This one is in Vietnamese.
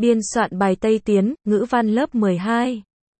Biên soạn bài Tây Tiến, ngữ văn lớp 12